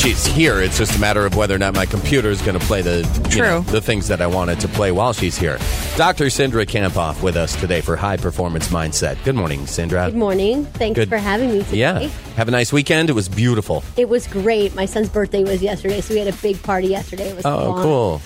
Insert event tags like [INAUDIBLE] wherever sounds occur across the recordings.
She's here. It's just a matter of whether or not my computer is going to play the you know, the things that I wanted to play while she's here. Dr. Cindra Kamphoff with us today for High Performance Mindset. Good morning, Cindra. Good morning. Thanks Good. for having me today. Yeah. Have a nice weekend. It was beautiful. It was great. My son's birthday was yesterday, so we had a big party yesterday. It was Oh, fun. cool.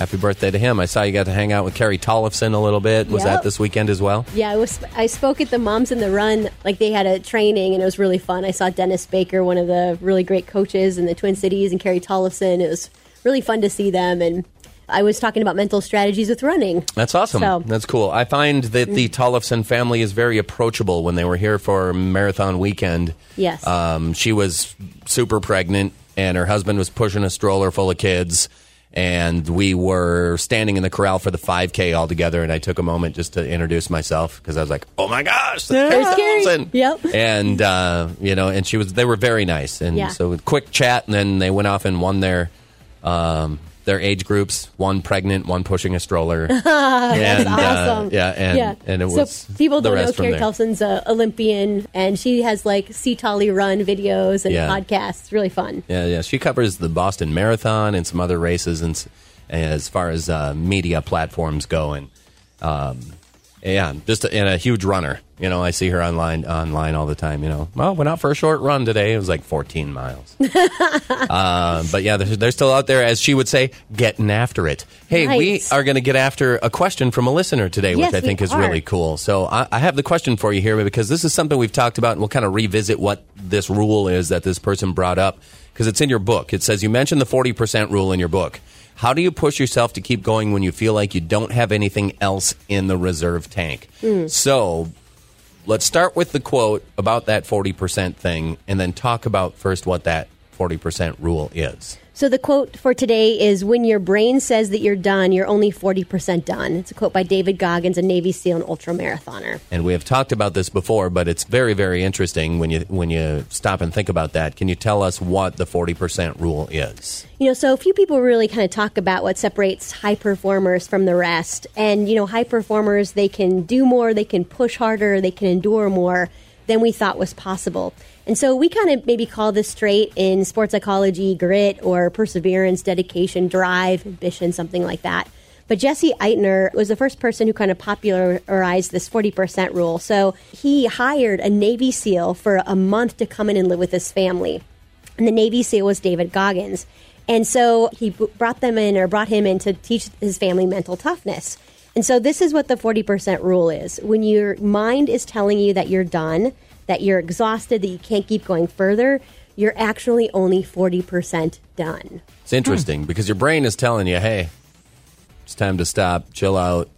Happy birthday to him. I saw you got to hang out with Carrie Tollefson a little bit. Was Yep. that this weekend as well? Yeah, I was. I spoke at the Moms in the Run. Like they had a training, and it was really fun. I saw Dennis Baker, one of the really great coaches in the Twin Cities, and Carrie Tollefson. It was really fun to see them, and I was talking about mental strategies with running. That's awesome. So- That's cool. I find that the Tollefson family is very approachable when they were here for marathon weekend. Yes. Um, she was super pregnant, and her husband was pushing a stroller full of kids. And we were standing in the corral for the 5K all together, and I took a moment just to introduce myself because I was like, "Oh my gosh, that's Carrie Carrie. Yep. And uh, you know, and she was. They were very nice, and Yeah. so quick chat, and then they went off and won their um, their age groups. One pregnant, one pushing a stroller. [LAUGHS] and, That's uh, awesome. yeah, and yeah. and it so was people the don't know Carrie there. Tollefson's a Olympian, and she has like C Tolle Run videos and Yeah. podcasts. It's really fun. Yeah, yeah. She covers the Boston Marathon and some other races, and as far as uh, media platforms go, and um, yeah, just a, and a huge runner. You know, I see her online online all the time. You know, well, went out for a short run today. It was like 14 miles. uh, [LAUGHS] but yeah, they're, they're still out there, as she would say, getting after it. Hey, we are going to get after a question from a listener today, which I think is are. really cool. So I, I have the question for you here because this is something we've talked about, and we'll kind of revisit what this rule is that this person brought up because it's in your book. It says you mentioned the 40% rule in your book. How do you push yourself to keep going when you feel like you don't have anything else in the reserve tank? Hmm. So let's start with the quote about that 40% thing and then talk about first what that 40% rule is. So the quote for today is when your brain says that you're done, you're only 40% done. It's a quote by David Goggins, a Navy SEAL and ultramarathoner. And we have talked about this before, but it's very, very interesting when you when you stop and think about that. Can you tell us what the 40% rule is? You know, so a few people really kind of talk about what separates high performers from the rest. And, you know, high performers, they can do more, they can push harder, they can endure more than we thought was possible. And so we kind of maybe call this trait in sports psychology grit or perseverance, dedication, drive, ambition, something like that. But Jesse Itzler was the first person who kind of popularized this 40% rule. So he hired a Navy SEAL for a month to come in and live with his family. And the Navy SEAL was David Goggins. And so he brought them in or brought him in to teach his family mental toughness. And so this is what the 40% rule is. When your mind is telling you that you're done, that you're exhausted, that you can't keep going further, you're actually only 40% done. It's interesting because your brain is telling you, "Hey, it's time to stop, chill out.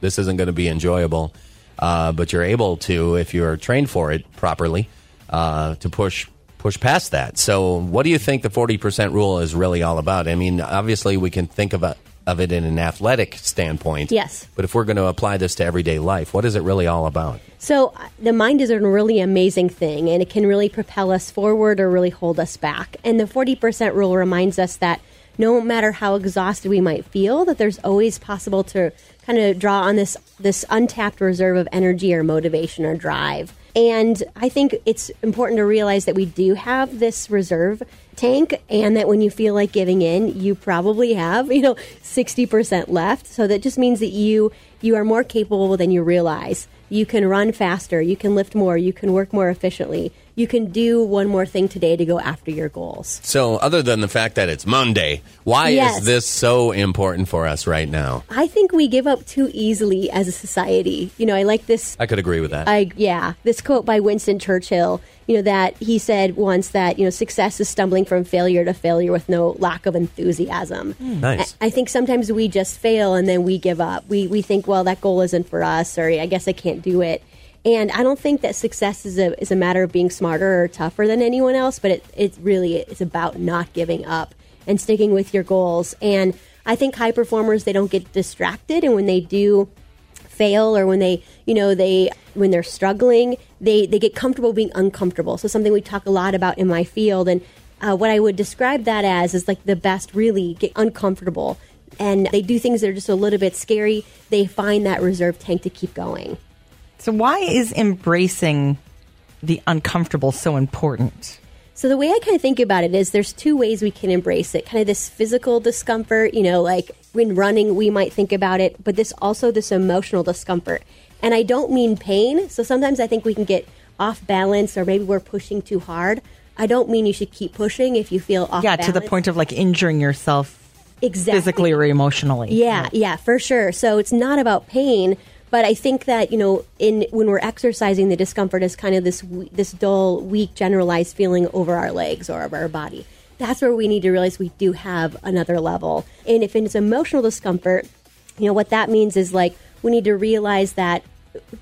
This isn't going to be enjoyable." Uh, but you're able to, if you're trained for it properly, uh, to push push past that. So, what do you think the 40% rule is really all about? I mean, obviously, we can think of it, of it in an athletic standpoint. Yes. But if we're going to apply this to everyday life, what is it really all about? So uh, the mind is a really amazing thing, and it can really propel us forward or really hold us back. And the 40% rule reminds us that no matter how exhausted we might feel, that there's always possible to kind of draw on this this untapped reserve of energy or motivation or drive. And I think it's important to realize that we do have this reserve tank and that when you feel like giving in, you probably have, [LAUGHS] you know, 60% left. So that just means that you you are more capable than you realize. You can run faster, you can lift more, you can work more efficiently. You can do one more thing today to go after your goals. So, other than the fact that it's Monday, why Yes. is this so important for us right now? I think we give up too easily as a society. You know, I like this I could agree with that. I yeah, this quote by Winston Churchill, you know that he said once that, you know, success is stumbling from failure to failure with no lack of enthusiasm. Hmm. nice. I, I think sometimes we just fail and then we give up. We we think, well, that goal isn't for us or I guess I can't do it. And I don't think that success is a is a matter of being smarter or tougher than anyone else, but it it really is about not giving up and sticking with your goals. And I think high performers they don't get distracted, and when they do fail or when they you know they when they're struggling they they get comfortable being uncomfortable. So something we talk a lot about in my field. And uh, what i would describe that as is like the best really get uncomfortable. And they do things that are just a little bit scary. They find that reserve tank to keep going So why is embracing the uncomfortable so important? So the way I kind of think about it is there's two ways we can embrace it. Kind of this physical discomfort, you know, like when running we might think about it, but this also this emotional discomfort. And I don't mean pain. So sometimes I think we can get off balance or maybe we're pushing too hard. I don't mean you should keep pushing if you feel off Yeah, to the point of like injuring yourself exactly. physically or emotionally. Yeah, yeah, for sure. So it's not about pain, but I think that you know, in when we're exercising, the discomfort is kind of this this dull, weak, generalized feeling over our legs or over our body. That's where we need to realize we do have another level. And if it's emotional discomfort, you know what that means is like we need to realize that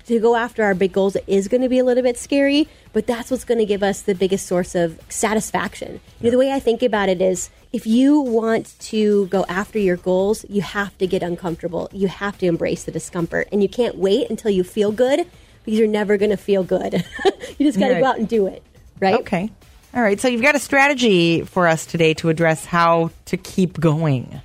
to go after our big goals is going to be a little bit scary, but that's what's going to give us the biggest source of satisfaction. You know, the way I think about it is if you want to go after your goals, you have to get uncomfortable. You have to embrace the discomfort, and you can't wait until you feel good because you're never going to feel good. [LAUGHS] you just got to Right. go out and do it, right? Okay. All right. So you've got a strategy for us today to address how to keep going.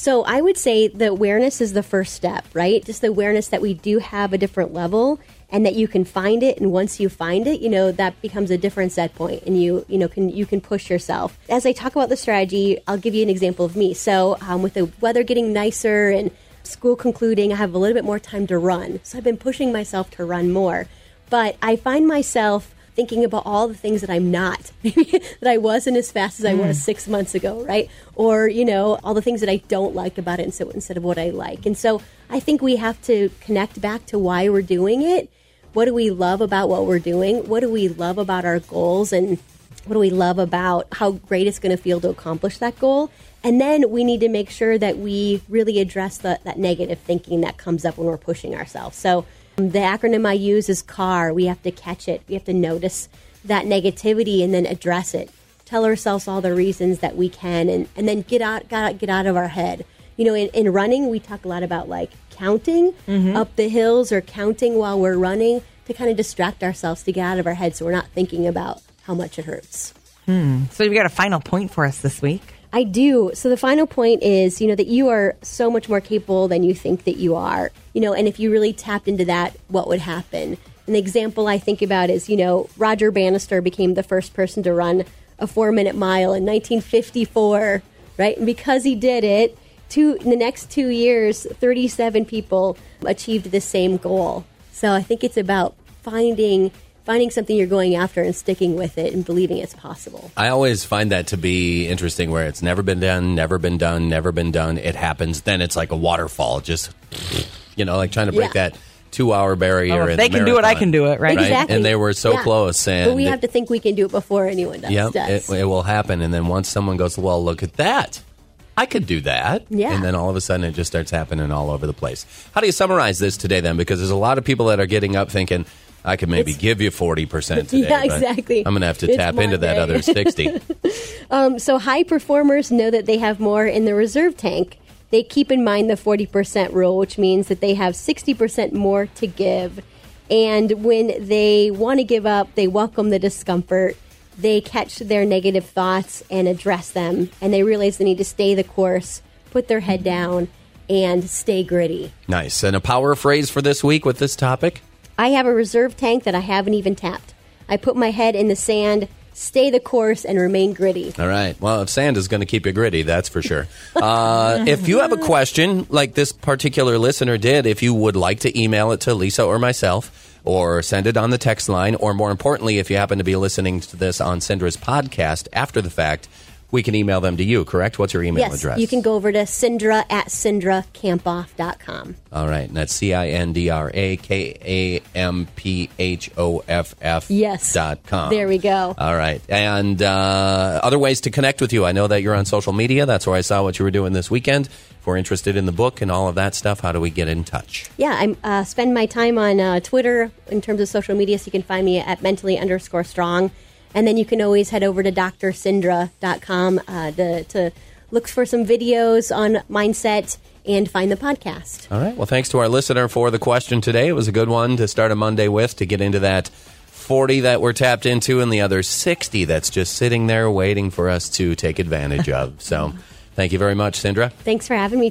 So I would say the awareness is the first step, right? Just the awareness that we do have a different level and that you can find it and once you find it, you know, that becomes a different set point and you, you know, can you can push yourself. As I talk about the strategy, I'll give you an example of me. So, um, with the weather getting nicer and school concluding, I have a little bit more time to run. So I've been pushing myself to run more. But I find myself thinking about all the things that I'm not, [LAUGHS] that I wasn't as fast as I was hmm. six months ago, right? Or, you know, all the things that I don't like about it instead, instead of what I like. And so I think we have to connect back to why we're doing it. What do we love about what we're doing? What do we love about our goals? And what do we love about how great it's going to feel to accomplish that goal? And then we need to make sure that we really address the, that negative thinking that comes up when we're pushing ourselves. So the acronym I use is CAR. We have to catch it. We have to notice that negativity and then address it. Tell ourselves all the reasons that we can, and, and then get out, get out, get out of our head. You know, in, in running, we talk a lot about like counting mm-hmm. up the hills or counting while we're running to kind of distract ourselves to get out of our head, so we're not thinking about how much it hurts. Hmm. So you've got a final point for us this week. I do. So the final point is, you know, that you are so much more capable than you think that you are. You know, and if you really tapped into that, what would happen? An example I think about is, you know, Roger Bannister became the first person to run a four minute mile in 1954, right? And because he did it, two in the next two years, 37 people achieved the same goal. So I think it's about finding finding something you're going after and sticking with it and believing it's possible. I always find that to be interesting where it's never been done, never been done, never been done. It happens. Then it's like a waterfall, just, you know, like trying to break Yeah. that two hour barrier. Oh, if they the can do it, I can do it, right? Exactly. And they were so Yeah. close. And but we have to think we can do it before anyone else Yep, does. it, it will happen. And then once someone goes, well, look at that. I could do that. Yeah. And then all of a sudden it just starts happening all over the place. How do you summarize this today then? Because there's a lot of people that are getting up thinking, I could maybe It's- give you 40% [LAUGHS] today. Yeah, exactly. I'm going to have to It's tap into that other [LAUGHS] 60. Um, so high performers know that they have more in the reserve tank. They keep in mind the 40% rule, which means that they have 60% more to give. And when they want to give up, they welcome the discomfort. They catch their negative thoughts and address them. And they realize they need to stay the course, put their head down, and stay gritty. nice. And a power phrase for this week with this topic? I have a reserve tank that I haven't even tapped. I put my head in the sand, stay the course, and remain gritty. All right. Well, if sand is going to keep you gritty, that's for sure. Uh, if you have a question like this particular listener did, if you would like to email it to Lisa or myself, or send it on the text line, or more importantly, if you happen to be listening to this on Cindra's podcast after the fact, we can email them to you, correct? What's your email yes, address? you can go over to Cindra at cindrakamphoff.com. All right. And that's C I N D R A K A M P H O F F Yes. dot com. There we go. All right. And uh, other ways to connect with you. I know that you're on social media. That's where I saw what you were doing this weekend. If we're interested in the book and all of that stuff, how do we get in touch? Yeah, I uh, spend my time on uh, Twitter in terms of social media, so you can find me at mentally underscore strong. And then you can always head over to drcindra.com uh, to, to look for some videos on mindset and find the podcast. All right. Well, thanks to our listener for the question today. It was a good one to start a Monday with to get into that 40 that we're tapped into and the other 60 that's just sitting there waiting for us to take advantage of. So [LAUGHS] thank you very much, Cindra. Thanks for having me.